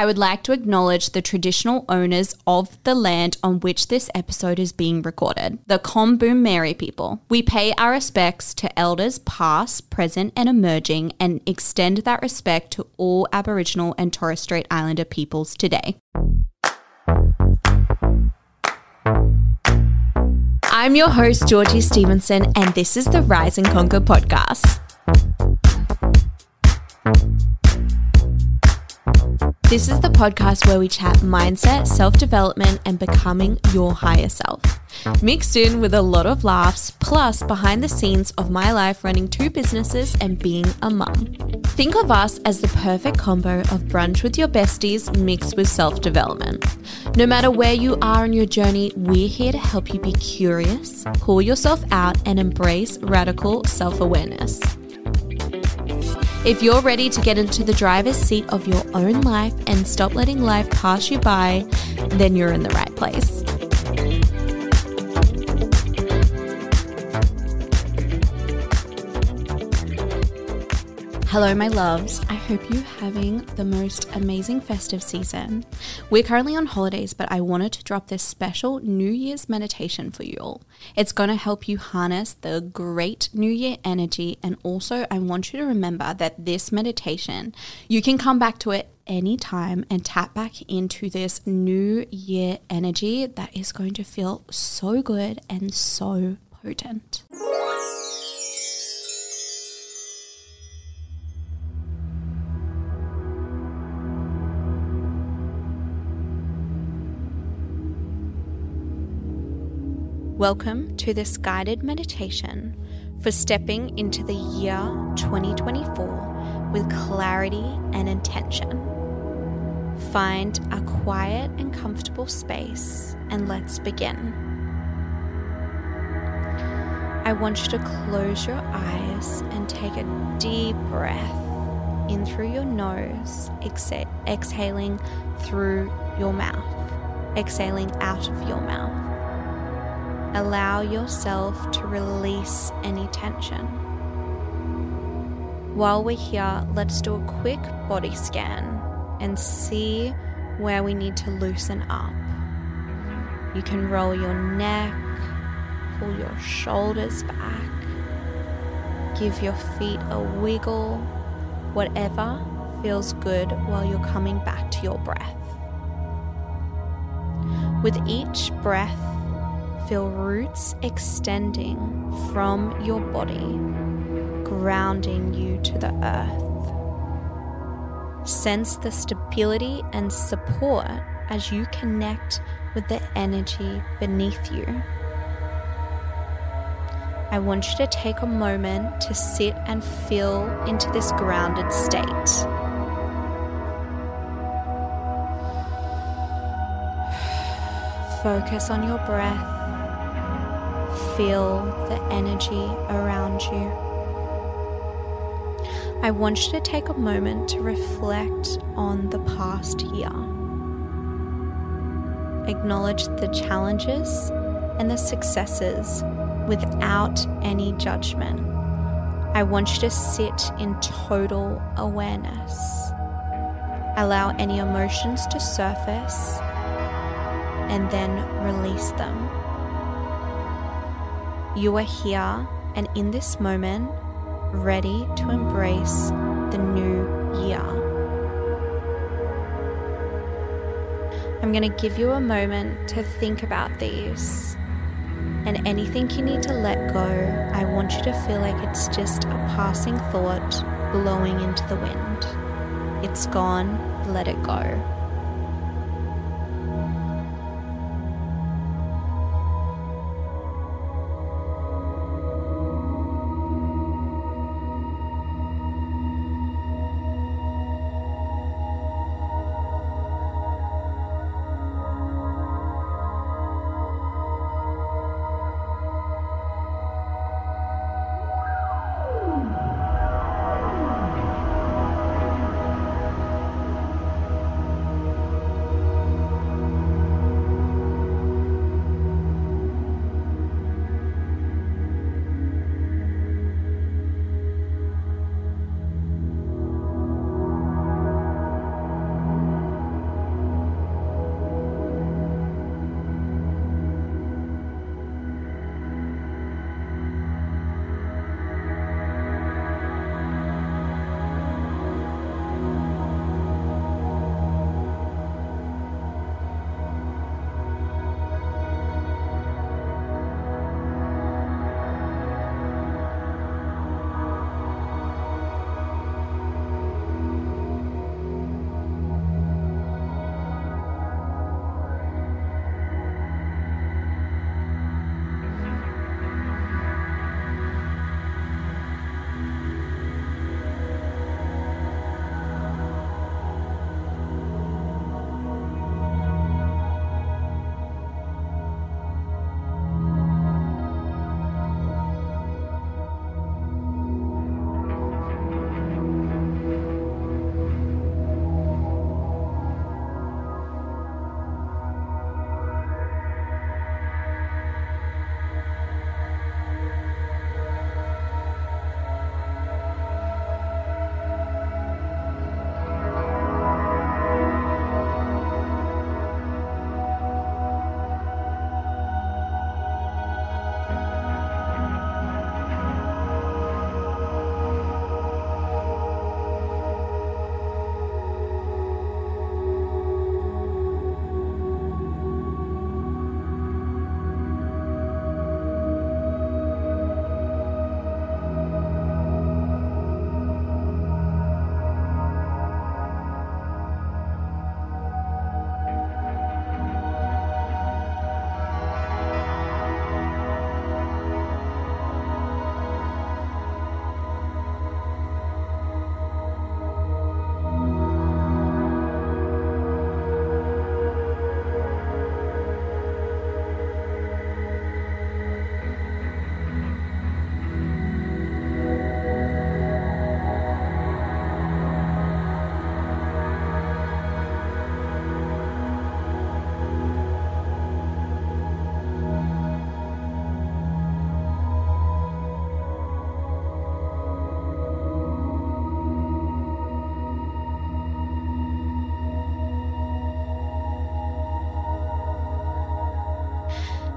I would like to acknowledge the traditional owners of the land on which this episode is being recorded, the Kombumerri people. We pay our respects to elders past, present, and emerging, and extend that respect to all Aboriginal and Torres Strait Islander peoples today. I'm your host, Georgie Stevenson, and this is the Rise and Conquer podcast. This is the podcast where we chat mindset, self development, and becoming your higher self. Mixed in with a lot of laughs, plus behind the scenes of my life running two businesses and being a mum. Think of us as the perfect combo of brunch with your besties mixed with self development. No matter where you are on your journey, we're here to help you be curious, pull yourself out, and embrace radical self awareness. If you're ready to get into the driver's seat of your own life and stop letting life pass you by, then you're in the right place. Hello, my loves. I hope you're having the most amazing festive season. We're currently on holidays, but I wanted to drop this special New Year's meditation for you all. It's going to help you harness the great New Year energy, and also I want you to remember that this meditation, you can come back to it anytime and tap back into this New Year energy that is going to feel so good and so potent. Welcome to this guided meditation for stepping into the year 2024 with clarity and intention. Find a quiet and comfortable space and let's begin. I want you to close your eyes and take a deep breath in through your nose, exhaling through your mouth, exhaling out of your mouth allow yourself to release any tension. While we're here, let's do a quick body scan and see where we need to loosen up. You can roll your neck, pull your shoulders back, give your feet a wiggle, whatever feels good while you're coming back to your breath. With each breath, feel roots extending from your body, grounding you to the earth. Sense the stability and support as you connect with the energy beneath you. I want you to take a moment to sit and feel into this grounded state. Focus on your breath feel the energy around you. I want you to take a moment to reflect on the past year. Acknowledge the challenges and the successes without any judgment. I want you to sit in total awareness. Allow any emotions to surface and then release them. You are here and in this moment, ready to embrace the new year. I'm going to give you a moment to think about these. And anything you need to let go, I want you to feel like it's just a passing thought blowing into the wind. It's gone, let it go.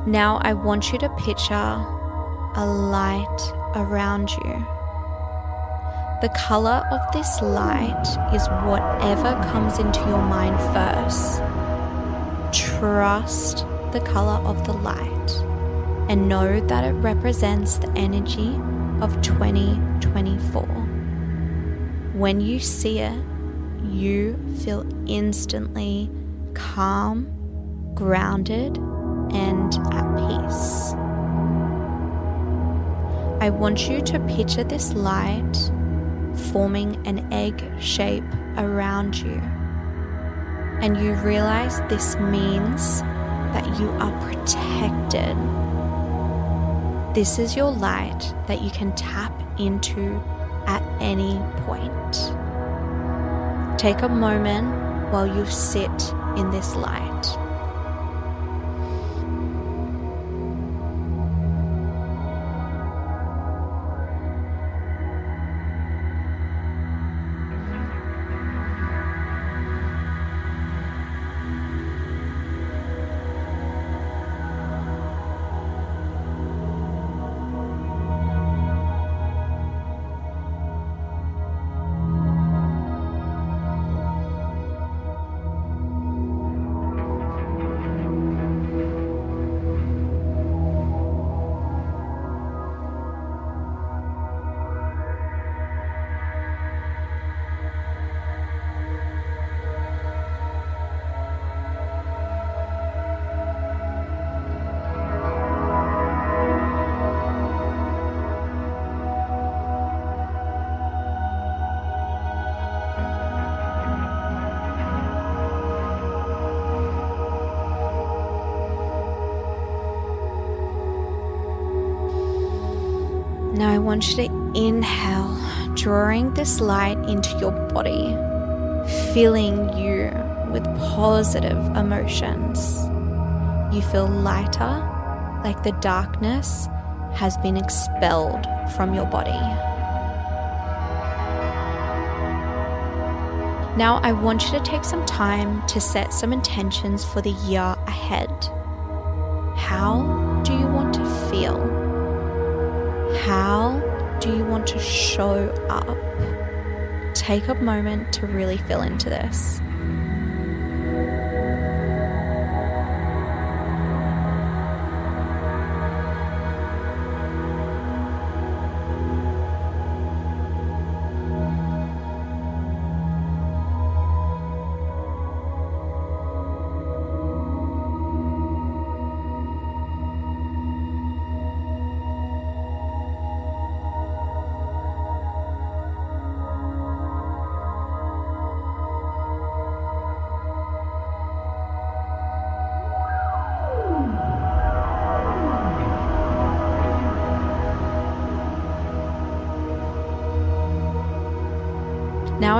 Now I want you to picture a light around you. The color of this light is whatever comes into your mind first. Trust the color of the light and know that it represents the energy of 2024. When you see it, you feel instantly calm, grounded, and at peace. I want you to picture this light forming an egg shape around you. And you realize this means that you are protected. This is your light that you can tap into at any point. Take a moment while you sit in this light. Now I want you to inhale, drawing this light into your body, filling you with positive emotions. You feel lighter, like the darkness has been expelled from your body. Now, I want you to take some time to set some intentions for the year ahead. How do you want to feel? How do you want to show up? Take a moment to really fill into this.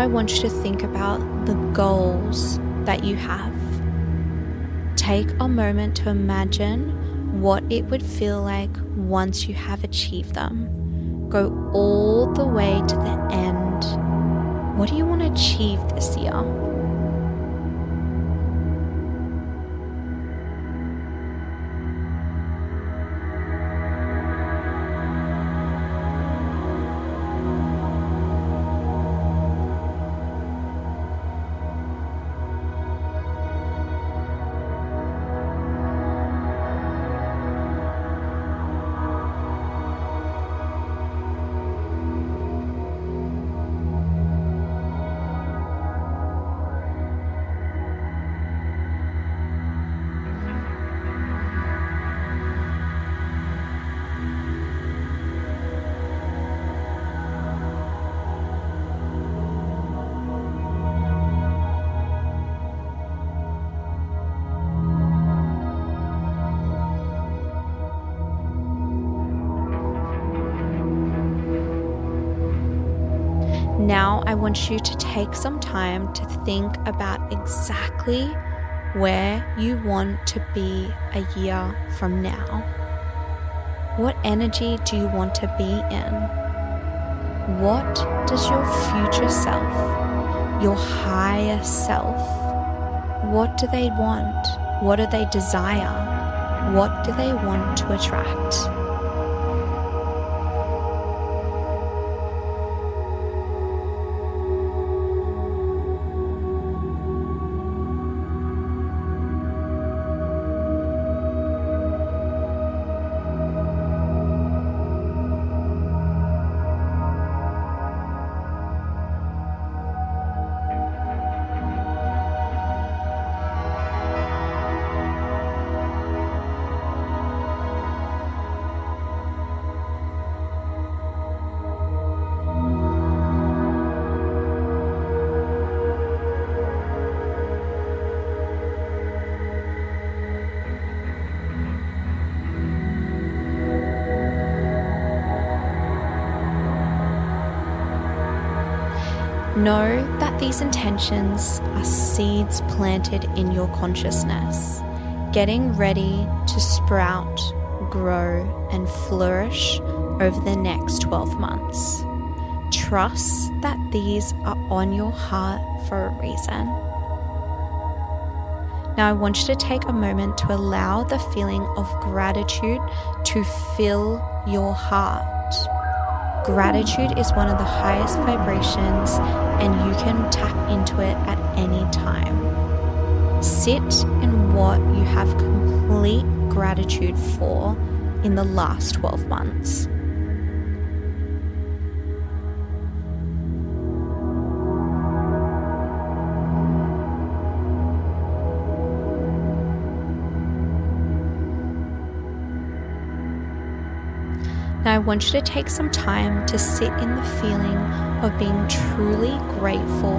I want you to think about the goals that you have. Take a moment to imagine what it would feel like once you have achieved them. Go all the way to the end. What do you want to achieve this year? I want you to take some time to think about exactly where you want to be a year from now. What energy do you want to be in? What does your future self, your higher self, what do they want? What do they desire? What do they want to attract? Know that these intentions are seeds planted in your consciousness, getting ready to sprout, grow, and flourish over the next 12 months. Trust that these are on your heart for a reason. Now, I want you to take a moment to allow the feeling of gratitude to fill your heart. Gratitude is one of the highest vibrations, and you can tap into it at any time. Sit in what you have complete gratitude for in the last 12 months. Want you to take some time to sit in the feeling of being truly grateful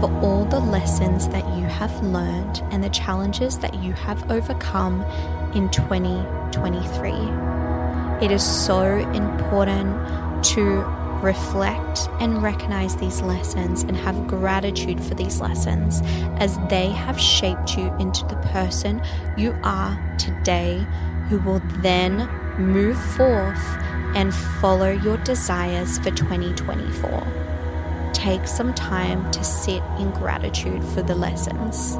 for all the lessons that you have learned and the challenges that you have overcome in 2023. It is so important to reflect and recognize these lessons and have gratitude for these lessons as they have shaped you into the person you are today, who will then move forth and follow your desires for 2024. Take some time to sit in gratitude for the lessons.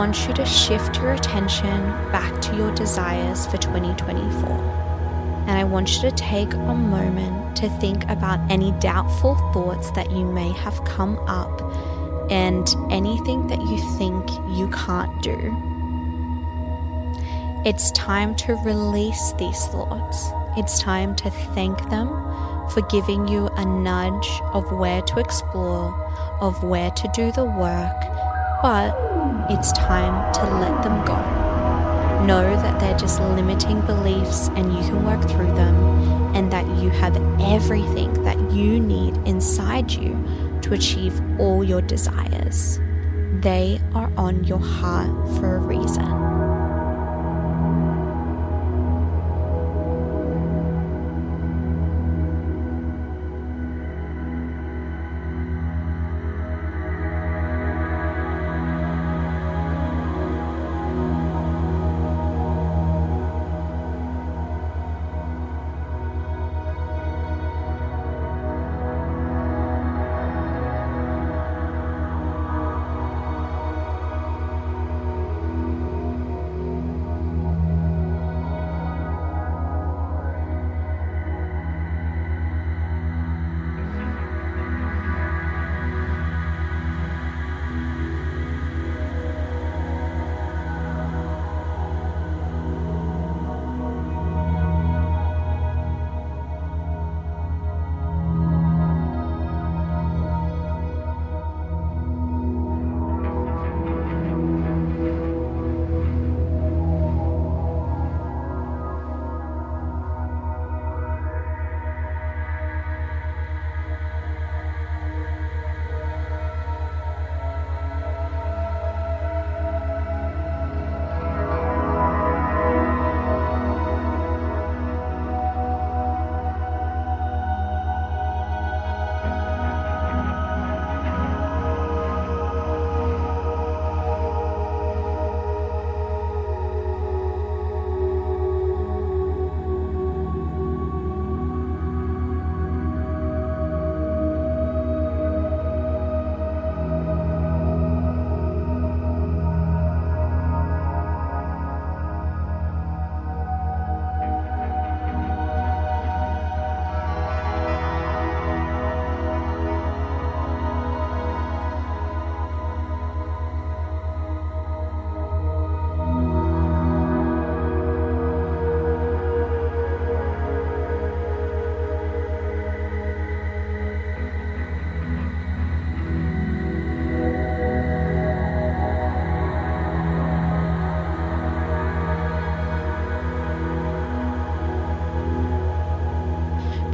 Want you to shift your attention back to your desires for 2024. And I want you to take a moment to think about any doubtful thoughts that you may have come up and anything that you think you can't do. It's time to release these thoughts. It's time to thank them for giving you a nudge of where to explore, of where to do the work, but it's time to let them go. Know that they're just limiting beliefs and you can work through them, and that you have everything that you need inside you to achieve all your desires. They are on your heart for a reason.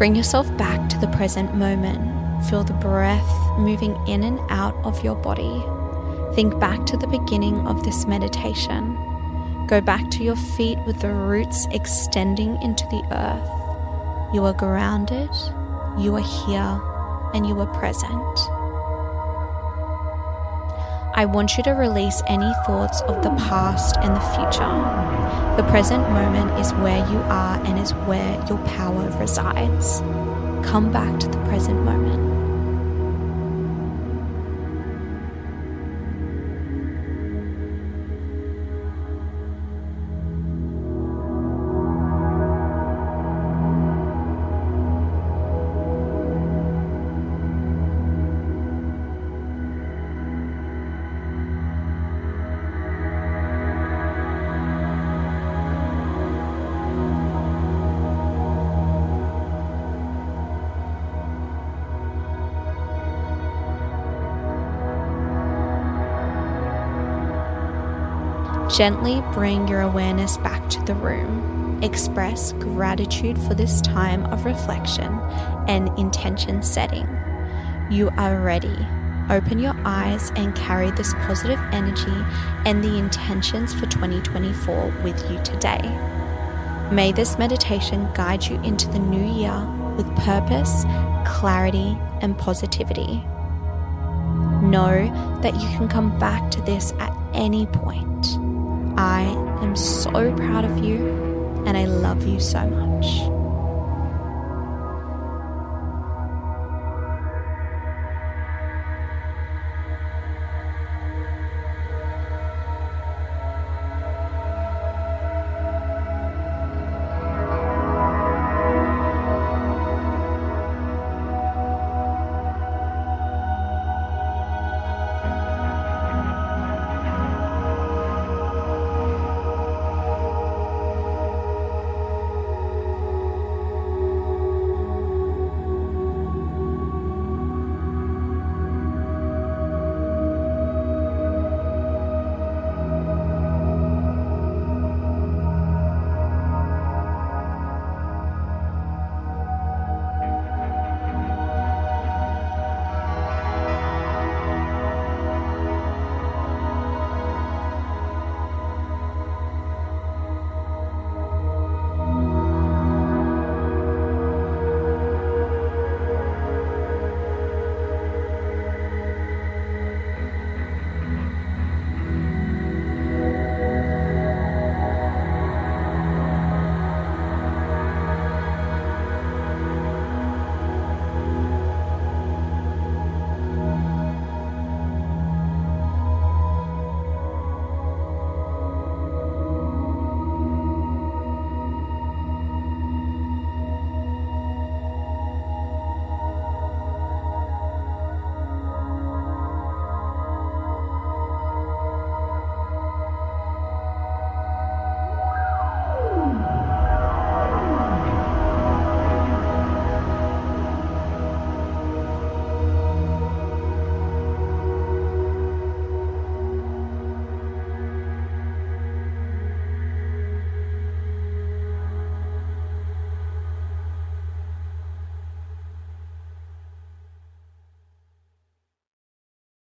Bring yourself back to the present moment. Feel the breath moving in and out of your body. Think back to the beginning of this meditation. Go back to your feet with the roots extending into the earth. You are grounded, you are here, and you are present. I want you to release any thoughts of the past and the future. The present moment is where you are and is where your power resides. Come back to the present moment. Gently bring your awareness back to the room. Express gratitude for this time of reflection and intention setting. You are ready. Open your eyes and carry this positive energy and the intentions for 2024 with you today. May this meditation guide you into the new year with purpose, clarity, and positivity. Know that you can come back to this at any point. So proud of you and I love you so much.